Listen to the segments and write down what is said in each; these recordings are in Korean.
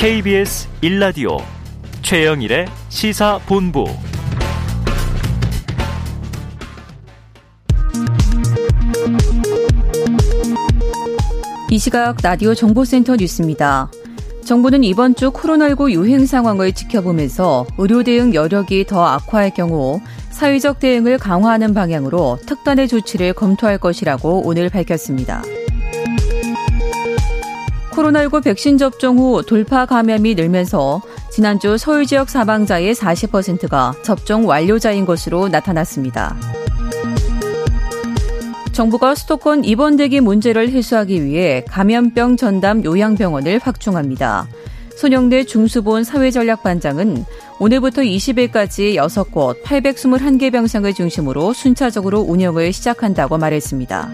KBS 1라디오 최영일의 시사본부 이 시각 라디오 정보센터 뉴스입니다. 정부는 이번 주 코로나19 유행 상황을 지켜보면서 의료 대응 여력이 더 악화할 경우 사회적 대응을 강화하는 방향으로 특단의 조치를 검토할 것이라고 오늘 밝혔습니다. 코로나19 백신 접종 후 돌파 감염이 늘면서 지난주 서울 지역 사망자의 40%가 접종 완료자인 것으로 나타났습니다. 정부가 수도권 입원 대기 문제를 해소하기 위해 감염병 전담 요양병원을 확충합니다. 손영대 중수본 사회전략반장은 오늘부터 20일까지 6곳 821개 병상을 중심으로 순차적으로 운영을 시작한다고 말했습니다.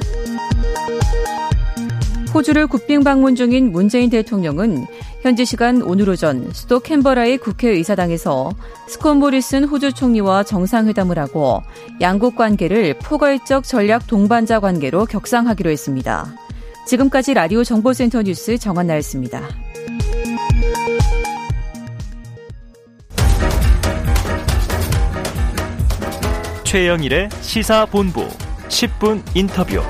호주를 국빈 방문 중인 문재인 대통령은 현지 시간 오늘 오전 수도 캔버라의 국회의사당에서 스콘 모리슨 호주 총리와 정상회담을 하고 양국 관계를 포괄적 전략 동반자 관계로 격상하기로 했습니다. 지금까지 라디오 정보센터 뉴스 정한나였습니다. 최영일의 시사본부 10분 인터뷰.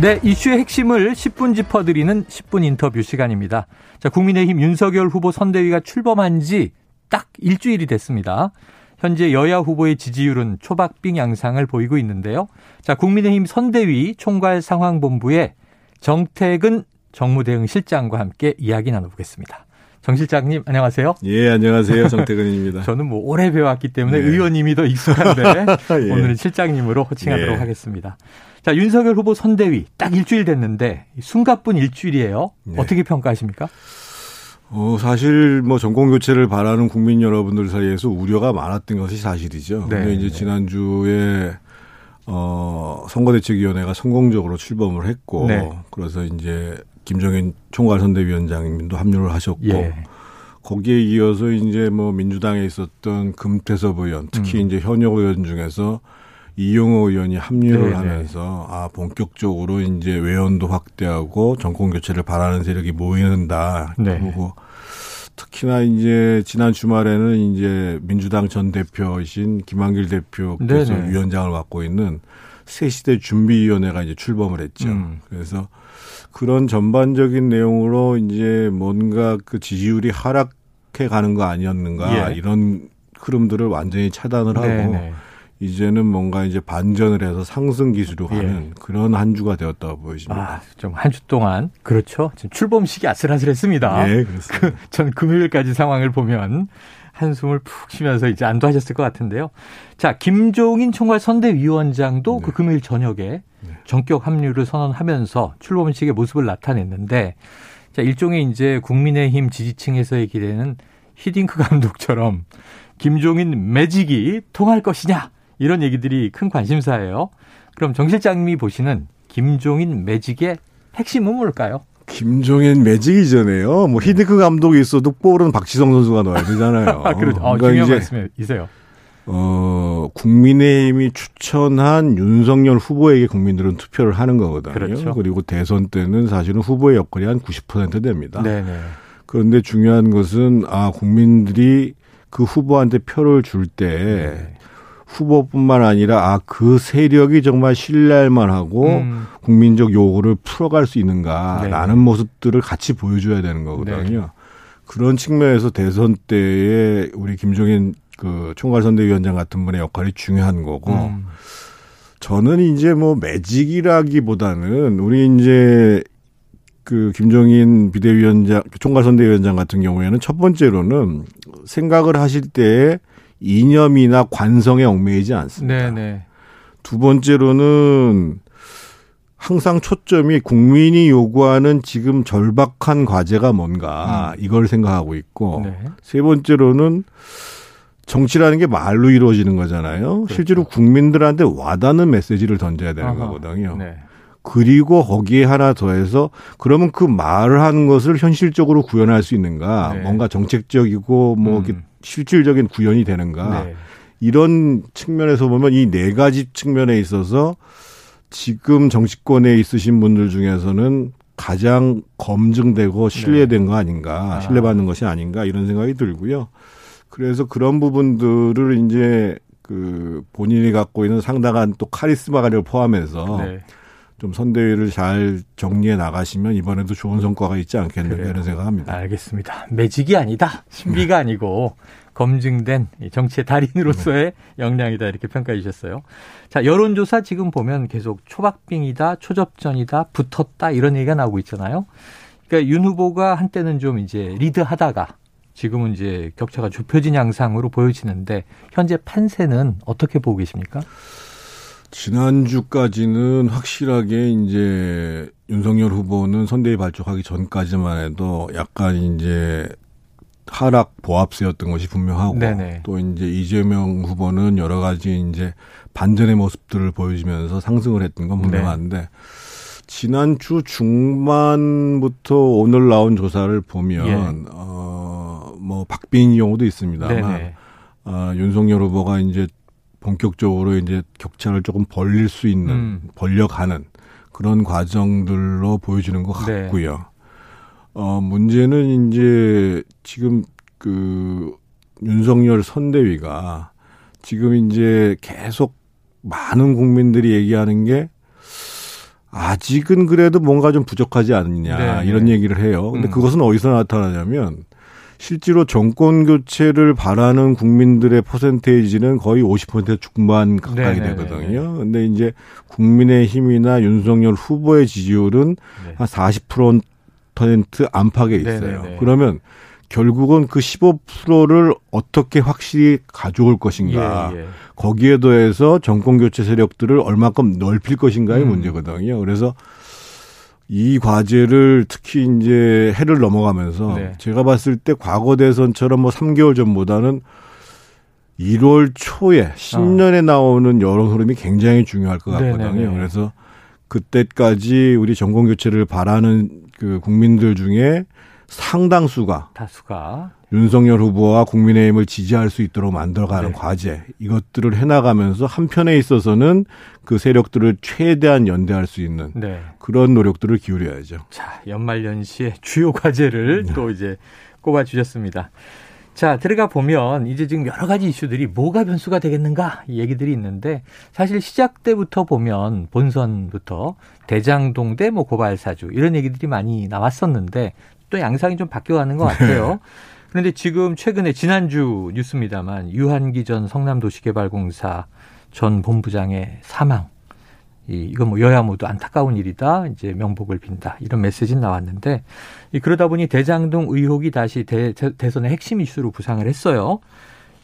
네, 이슈의 핵심을 10분 짚어드리는 10분 인터뷰 시간입니다. 자, 국민의힘 윤석열 후보 선대위가 출범한 지 딱 일주일이 됐습니다. 현재 여야 후보의 지지율은 초박빙 양상을 보이고 있는데요. 자, 국민의힘 선대위 총괄 상황본부의 정태근 정무대응 실장과 함께 이야기 나눠보겠습니다. 정 실장님 안녕하세요. 예, 안녕하세요. 정태근입니다. 저는 뭐 오래 배웠기 때문에 네. 의원님이 더 익숙한데 예. 오늘은 실장님으로 호칭하도록 예. 하겠습니다. 자, 윤석열 후보 선대위 딱 일주일 됐는데 숨가쁜 일주일이에요. 네. 어떻게 평가하십니까? 어, 사실 뭐 정권 교체를 바라는 국민 여러분들 사이에서 우려가 많았던 것이 사실이죠. 네. 근데 이제 지난주에 어, 선거대책위원회가 성공적으로 출범을 했고 네. 그래서 이제 김정인 총괄선대위원장님도 합류를 하셨고 예. 거기에 이어서 이제 뭐 민주당에 있었던 금태섭 의원 특히 음. 이제 현역 의원 중에서 이용호 의원이 합류를 네네. 하면서 아 본격적으로 이제 외연도 확대하고 정권 교체를 바라는 세력이 모이는다. 네. 그리고 특히나 이제 지난 주말에는 이제 민주당 전 대표이신 김한길 대표께서 네네. 위원장을 맡고 있는 새시대 준비위원회가 이제 출범을 했죠. 음. 그래서 그런 전반적인 내용으로 이제 뭔가 그 지지율이 하락해 가는 거 아니었는가 예. 이런 흐름들을 완전히 차단을 하고 네네. 이제는 뭔가 이제 반전을 해서 상승 기술로 예. 가는 예. 그런 한 주가 되었다고 보여집니다. 아, 좀한 주 동안 그렇죠. 지금 출범식이 아슬아슬했습니다. 예, 그렇습니다. 그, 전 금요일까지 상황을 보면 한숨을 푹 쉬면서 이제 안도하셨을 것 같은데요. 자, 김종인 총괄 선대위원장도 네. 그 금요일 저녁에 네. 전격 합류를 선언하면서 출범식의 모습을 나타냈는데 자, 일종의 이제 국민의힘 지지층에서의 기대는 히딩크 감독처럼 김종인 매직이 통할 것이냐 이런 얘기들이 큰 관심사예요. 그럼 정 실장님이 보시는 김종인 매직의 핵심은 뭘까요? 김종인 매직이잖아요. 뭐 히딩크 감독이 있어도 볼은 박지성 선수가 넣어야 되잖아요. 아, 그렇죠. 어, 그러니까 중요한 말씀이세요. 어, 국민의힘이 추천한 윤석열 후보에게 국민들은 투표를 하는 거거든요. 그렇죠. 그리고 대선 때는 사실은 후보의 역할이 한 90% 됩니다. 네네. 그런데 중요한 것은 아 국민들이 그 후보한테 표를 줄때 네. 후보뿐만 아니라 아 그 세력이 정말 신뢰할 만하고 음. 국민적 요구를 풀어갈 수 있는가라는 네. 모습들을 같이 보여줘야 되는 거거든요. 네. 그런 측면에서 대선 때에 우리 김종인 그 총괄선대위원장 같은 분의 역할이 중요한 거고 음. 저는 이제 뭐 매직이라기보다는 우리 이제 그 김종인 비대위원장 총괄선대위원장 같은 경우에는 첫 번째로는 생각을 하실 때 이념이나 관성에 얽매이지 않습니다. 네네. 두 번째로는 항상 초점이 국민이 요구하는 지금 절박한 과제가 뭔가 음. 이걸 생각하고 있고 네. 세 번째로는 정치라는 게 말로 이루어지는 거잖아요. 그렇죠. 실제로 국민들한테 와닿는 메시지를 던져야 되는 아하. 거거든요. 네. 그리고 거기에 하나 더해서 그러면 그 말을 하는 것을 현실적으로 구현할 수 있는가? 네. 뭔가 정책적이고 뭐 음. 실질적인 구현이 되는가? 네. 이런 측면에서 보면 이 네 가지 측면에 있어서 지금 정치권에 있으신 분들 중에서는 가장 검증되고 신뢰된 네. 거 아닌가, 아. 신뢰받는 것이 아닌가 이런 생각이 들고요. 그래서 그런 부분들을 이제 그 본인이 갖고 있는 상당한 또 카리스마를 포함해서 네. 좀 선대위를 잘 정리해 나가시면 이번에도 좋은 성과가 있지 않겠는가. 이런 생각합니다. 알겠습니다. 매직이 아니다. 신비가 아니고 검증된 정치의 달인으로서의 네. 역량이다 이렇게 평가해 주셨어요. 자 여론조사 지금 보면 계속 초박빙이다, 초접전이다, 붙었다 이런 얘기가 나오고 있잖아요. 그러니까 윤 후보가 한때는 좀 이제 리드하다가 지금은 이제 격차가 좁혀진 양상으로 보여지는데 현재 판세는 어떻게 보고 계십니까? 지난주까지는 확실하게 이제 윤석열 후보는 선대위 발족하기 전까지만 해도 약간 이제 하락 보합세였던 것이 분명하고 네네. 또 이제 이재명 후보는 여러 가지 이제 반전의 모습들을 보여주면서 상승을 했던 건 분명한데 네. 지난주 중반부터 오늘 나온 조사를 보면 예. 어뭐 박빙 경우도 있습니다만 어, 윤석열 후보가 이제 본격적으로 이제 격차를 조금 벌릴 수 있는 음. 벌려가는 그런 과정들로 보여지는 것 네. 같고요. 네. 어 문제는 이제 지금 그 윤석열 선대위가 지금 이제 계속 많은 국민들이 얘기하는 게 아직은 그래도 뭔가 좀 부족하지 않느냐 네. 이런 얘기를 해요. 근데 음. 그것은 어디서 나타나냐면 실제로 정권 교체를 바라는 국민들의 퍼센테이지는 거의 50% 중반 가까이 네네네. 되거든요. 근데 이제 국민의 힘이나 윤석열 후보의 지지율은 네. 한40% 안팎에 있어요. 네네네. 그러면 결국은 그 15%를 어떻게 확실히 가져올 것인가. 예, 예. 거기에 더해서 정권 교체 세력들을 얼마큼 넓힐 것인가의 음. 문제거든요. 그래서 이 과제를 특히 이제 해를 넘어가면서 네. 제가 봤을 때 과거 대선처럼 뭐 3개월 전보다는 1월 초에 신년에 어. 나오는 여론 흐름이 굉장히 중요할 것 같거든요. 네네네. 그래서 그때까지 우리 정권 교체를 바라는 그 국민들 중에 상당수가 다수가 윤석열 후보와 국민의힘을 지지할 수 있도록 만들어가는 네. 과제 이것들을 해나가면서 한편에 있어서는 그 세력들을 최대한 연대할 수 있는 네. 그런 노력들을 기울여야죠. 자 연말 연시의 주요 과제를 네. 또 이제 꼽아 주셨습니다. 자, 들어가 보면 이제 지금 여러 가지 이슈들이 뭐가 변수가 되겠는가 이 얘기들이 있는데 사실 시작 때부터 보면 본선부터 대장동 대 뭐 고발사주 이런 얘기들이 많이 나왔었는데 또 양상이 좀 바뀌어가는 것 같아요. 그런데 지금 최근에 지난주 뉴스입니다만 유한기 전 성남도시개발공사 전 본부장의 사망. 이, 이건 뭐 여야 모두 안타까운 일이다. 이제 명복을 빈다. 이런 메시지 나왔는데 이, 그러다 보니 대장동 의혹이 다시 대, 대선의 핵심 이슈로 부상을 했어요.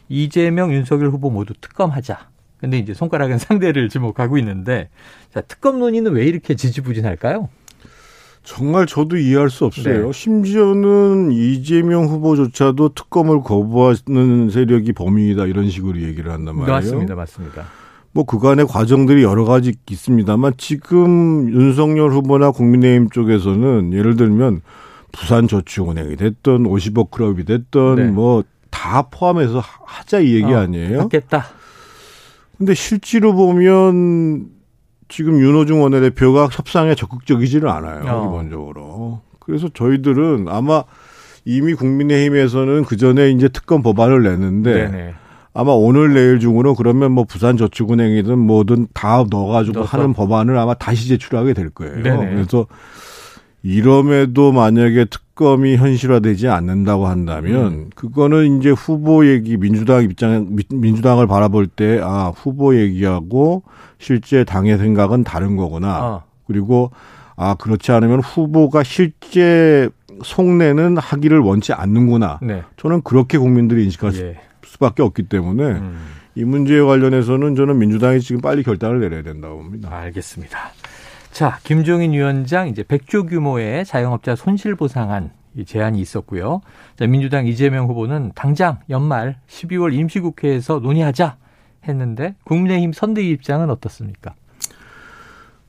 이재명, 윤석열 후보 모두 특검하자. 근데 이제 손가락은 상대를 지목하고 있는데 자, 특검 논의는 왜 이렇게 지지부진할까요? 정말 저도 이해할 수 없어요. 네. 심지어는 이재명 후보조차도 특검을 거부하는 세력이 범인이다 이런 식으로 얘기를 한단 말이에요. 맞습니다, 맞습니다. 뭐 그간의 과정들이 여러 가지 있습니다만 지금 윤석열 후보나 국민의힘 쪽에서는 예를 들면 부산저축은행이 됐던 50억 클럽이 됐던 네. 뭐다 포함해서 하자 이 얘기 어, 아니에요? 하겠다. 근데 실제로 보면 지금 윤호중 원내대표가 협상에 적극적이지는 않아요. 어. 기본적으로. 그래서 저희들은 아마 이미 국민의힘에서는 그 전에 이제 특검 법안을 냈는데 네네. 아마 오늘 내일 중으로 그러면 뭐 부산 저축은행이든 뭐든 다 넣어가지고 넣어서. 하는 법안을 아마 다시 제출하게 될 거예요. 네네. 그래서 이럼에도 만약에 특검이 현실화되지 않는다고 한다면 음. 그거는 이제 후보 얘기 민주당 입장 민주당을 바라볼 때 아 후보 얘기하고 실제 당의 생각은 다른 거구나. 어. 그리고 아 그렇지 않으면 후보가 실제 속내는 하기를 원치 않는구나. 네. 저는 그렇게 국민들이 인식할 예. 수밖에 없기 때문에 음. 이 문제에 관련해서는 저는 민주당이 지금 빨리 결단을 내려야 된다고 봅니다. 알겠습니다. 자, 김종인 위원장 이제 100조 규모의 자영업자 손실 보상안 이 제안이 있었고요. 자, 민주당 이재명 후보는 당장 연말 12월 임시국회에서 논의하자 했는데 국민의힘 선대위 입장은 어떻습니까?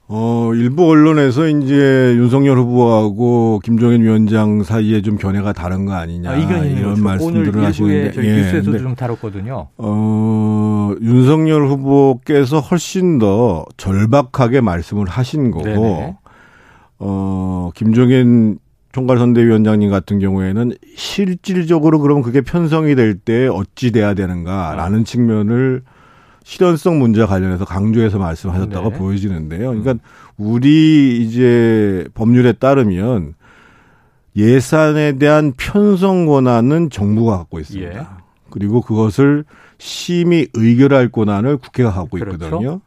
어, 일부 언론에서 이제 윤석열 후보하고 김종인 위원장 사이에 좀 견해가 다른 거 아니냐 아, 이런 말씀들을 하시는데 예, 뉴스에서도 좀 다뤘거든요. 어, 윤석열 후보께서 훨씬 더 절박하게 말씀을 하신 거고 네네. 어, 김종인 총괄선대위원장님 같은 경우에는 실질적으로 그러면 그게 편성이 될 때 어찌 돼야 되는가라는 아. 측면을 실현성 문제와 관련해서 강조해서 말씀하셨다고 네. 보여지는데요. 그러니까 우리 이제 법률에 따르면 예산에 대한 편성 권한은 정부가 갖고 있습니다. 예. 그리고 그것을 심의 의결할 권한을 국회가 갖고 그렇죠. 있거든요.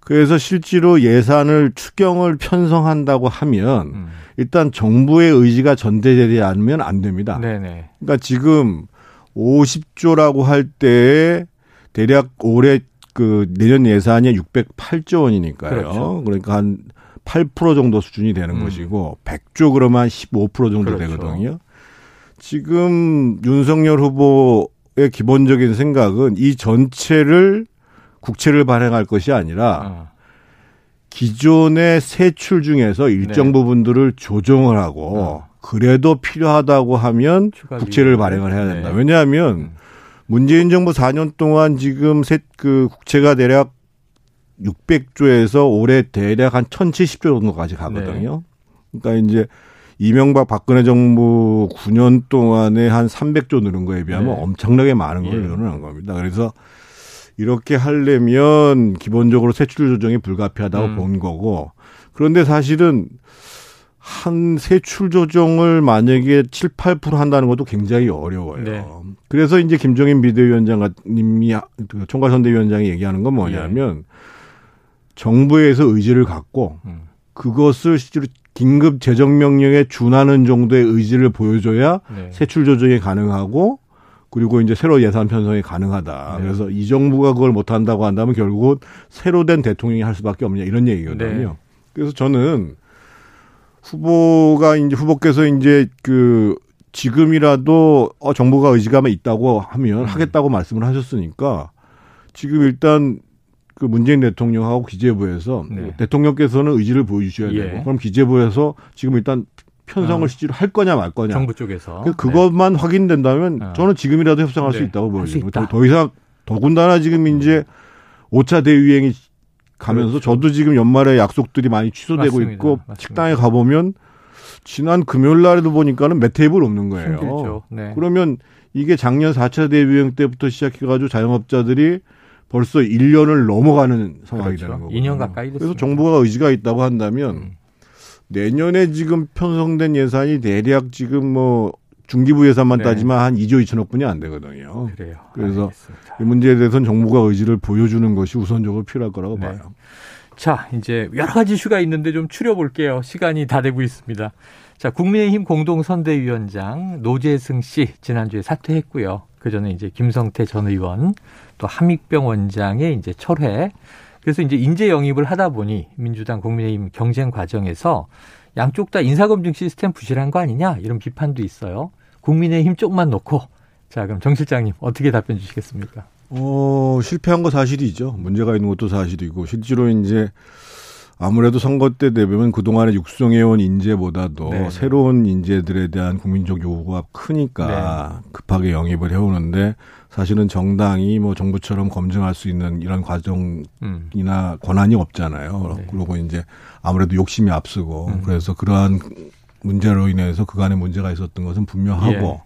그래서 실제로 예산을 추경을 편성한다고 하면 음. 일단 정부의 의지가 전제되지 않으면 안 됩니다. 네네. 그러니까 지금 50조라고 할 때 대략 올해 그 내년 예산이 608조 원이니까요. 그렇죠. 그러니까 한 8% 정도 수준이 되는 음. 것이고 100조 그러면 15% 정도 그렇죠. 되거든요. 지금 윤석열 후보의 기본적인 생각은 이 전체를 국채를 발행할 것이 아니라 어. 기존의 세출 중에서 일정 네. 부분들을 조정을 하고 어. 그래도 필요하다고 하면 국채를 발행을 해야 된다. 네. 왜냐하면 음. 문재인 정부 4년 동안 지금 셋 그 국채가 대략 600조에서 올해 대략 한 1070조 정도까지 가거든요. 네. 그러니까 이제 이명박 박근혜 정부 9년 동안에 한 300조 늘은 거에 비하면 네. 엄청나게 많은 걸 예. 늘어난 겁니다. 그래서 이렇게 하려면 기본적으로 세출 조정이 불가피하다고 음. 본 거고 그런데 사실은 한 세출 조정을 만약에 7, 8% 한다는 것도 굉장히 어려워요. 네. 그래서 이제 김종인 비대위원장님이 그 총괄선대위원장이 얘기하는 건 뭐냐면 예. 정부에서 의지를 갖고 음. 그것을 실제로 긴급 재정 명령에 준하는 정도의 의지를 보여줘야 네. 세출 조정이 가능하고 그리고 이제 새로 예산 편성이 가능하다. 네. 그래서 이 정부가 그걸 못 한다고 한다면 결국은 새로 된 대통령이 할 수밖에 없냐 이런 얘기거든요. 네. 그래서 저는 후보가 이제 후보께서 이제 그 지금이라도 어 정부가 의지가 있다고 하면 음. 하겠다고 말씀을 하셨으니까 지금 일단 그 문재인 대통령하고 기재부에서 네. 대통령께서는 의지를 보여주셔야 예. 되고 그럼 기재부에서 지금 일단 편성을 어. 실제로 할 거냐 말 거냐. 정부 쪽에서. 그것만 네. 확인된다면 어. 저는 지금이라도 협상할 네. 수 있다고 보여집니다. 더, 더, 이상 더군다나 지금 이제 5차 대유행이 가면서 그렇죠. 저도 지금 연말에 약속들이 많이 취소되고 맞습니다. 있고 맞습니다. 식당에 가 보면 지난 금요일 날에도 보니까는 몇 테이블 없는 거예요. 네. 그러면 이게 작년 4차 대유행 때부터 시작해 가지고 자영업자들이 벌써 1년을 넘어가는 상황이 그렇죠. 되는 거고. 2년 가까이 됐습니다. 그래서 정부가 의지가 있다고 한다면 음. 내년에 지금 편성된 예산이 대략 지금 뭐 중기부 예산만 네. 따지면 한 2조 2천억 분이 안 되거든요. 그래요. 그래서 알겠습니다. 이 문제에 대해서는 정부가 의지를 보여주는 것이 우선적으로 필요할 거라고 네. 봐요. 자, 이제 여러 가지 이슈가 있는데 좀 추려볼게요. 시간이 다 되고 있습니다. 자, 국민의힘 공동선대위원장 노재승 씨 지난주에 사퇴했고요. 그 전에 이제 김성태 전 의원 또 함익병 원장의 이제 철회. 그래서 이제 인재 영입을 하다 보니 민주당 국민의힘 경쟁 과정에서 양쪽 다 인사검증 시스템 부실한 거 아니냐 이런 비판도 있어요. 국민의힘 쪽만 놓고 자 그럼 정 실장님 어떻게 답변 주시겠습니까? 어 실패한 거 사실이죠. 문제가 있는 것도 사실이고 실제로 이제 아무래도 선거 때 되면 그동안에 육성해온 인재보다도 네. 새로운 인재들에 대한 국민적 요구가 크니까 네. 급하게 영입을 해오는데 사실은 정당이 뭐 정부처럼 검증할 수 있는 이런 과정이나 음. 권한이 없잖아요. 네. 그리고 이제 아무래도 욕심이 앞서고 음. 그래서 그러한 문제로 인해서 그간의 문제가 있었던 것은 분명하고 예.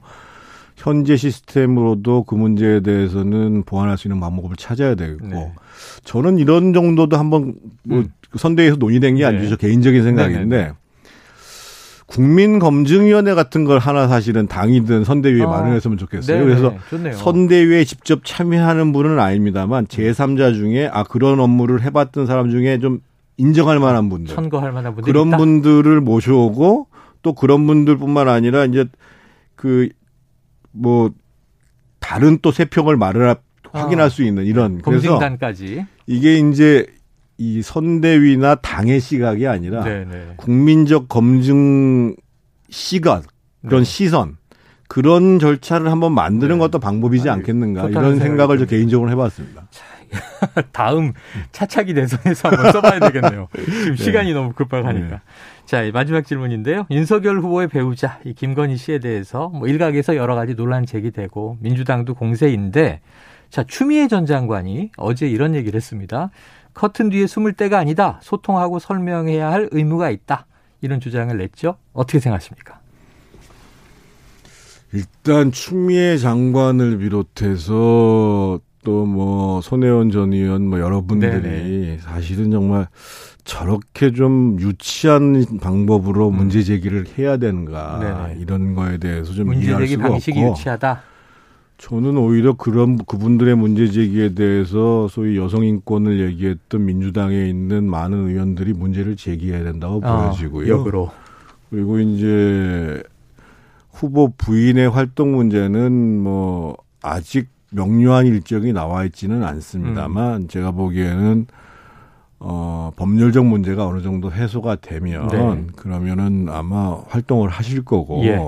현재 시스템으로도 그 문제에 대해서는 보완할 수 있는 방법을 찾아야 되고 네. 저는 이런 정도도 한번 뭐 음. 선대에서 논의된 게 아니죠 네. 개인적인 생각인데 네네. 네, 네. 국민검증위원회 같은 걸 하나 사실은 당이든 선대위에 아. 마련했으면 좋겠어요. 네네. 그래서 좋네요. 선대위에 직접 참여하는 분은 아닙니다만 제3자 중에 아 그런 업무를 해봤던 사람 중에 좀 인정할 만한 분들, 선거할 만한 분들 그런 있다? 분들을 모셔오고 또 그런 분들뿐만 아니라 이제 그 뭐 다른 또 세평을 말을 확인할 어. 수 있는 이런 검증단까지 이게 이제 이 선대위나 당의 시각이 아니라 네네. 네. 국민적 검증 시각 그런 네. 시선 그런 절차를 한번 만드는 네. 것도 방법이지 아니, 않겠는가 이런 생각을 저 개인적으로 해봤습니다. 다음 차차기 대선에서 한번 써봐야 되겠네요. 지금 네. 시간이 너무 급박하니까. 네. 자, 마지막 질문인데요. 윤석열 후보의 배우자 이 김건희 씨에 대해서 뭐 일각에서 여러 가지 논란 제기되고 민주당도 공세인데 자 추미애 전 장관이 어제 이런 얘기를 했습니다. 커튼 뒤에 숨을 때가 아니다. 소통하고 설명해야 할 의무가 있다. 이런 주장을 냈죠. 어떻게 생각하십니까? 일단 추미애 장관을 비롯해서 또 뭐 손혜원 전 의원 뭐 여러분들이 네네. 사실은 정말 저렇게 좀 유치한 방법으로 음. 문제 제기를 해야 되는가 네네. 이런 거에 대해서 좀 문제 제기 방식이 없고. 유치하다. 저는 오히려 그런 그분들의 문제 제기에 대해서 소위 여성 인권을 얘기했던 민주당에 있는 많은 의원들이 문제를 제기해야 된다고 아, 보여지고요. 역으로. 그리고 이제 후보 부인의 활동 문제는 뭐 아직 명료한 일정이 나와 있지는 않습니다만 음. 제가 보기에는 어 법률적 문제가 어느 정도 해소가 되면 네. 그러면은 아마 활동을 하실 거고 예.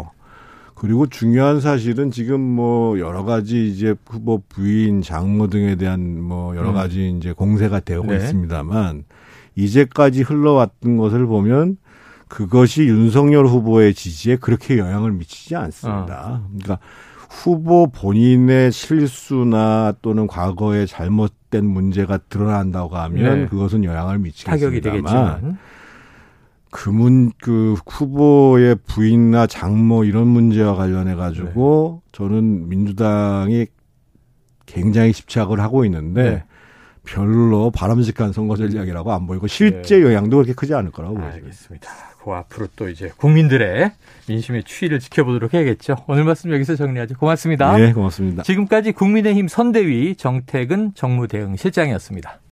그리고 중요한 사실은 지금 뭐 여러 가지 이제 후보 부인, 장모 등에 대한 뭐 여러 음. 가지 음. 이제 공세가 되고 네. 있습니다만 이제까지 흘러왔던 것을 보면 그것이 윤석열 후보의 지지에 그렇게 영향을 미치지 않습니다. 어. 그러니까 후보 본인의 실수나 또는 과거에 잘못된 문제가 드러난다고 하면 네. 그것은 영향을 미치겠습니다만 되겠지만 그 문 그 후보의 부인나 장모 이런 문제와 관련해 가지고 네. 저는 민주당이 굉장히 집착을 하고 있는데 네. 별로 바람직한 선거 전략이라고 안 보이고 실제 네. 영향도 그렇게 크지 않을 거라고 보입니다. 알겠습니다. 그 앞으로 또 이제 국민들의 민심의 추이를 지켜보도록 해야겠죠. 오늘 말씀 여기서 정리하죠. 고맙습니다. 네, 고맙습니다. 지금까지 국민의힘 선대위 정택은 정무대응 실장이었습니다.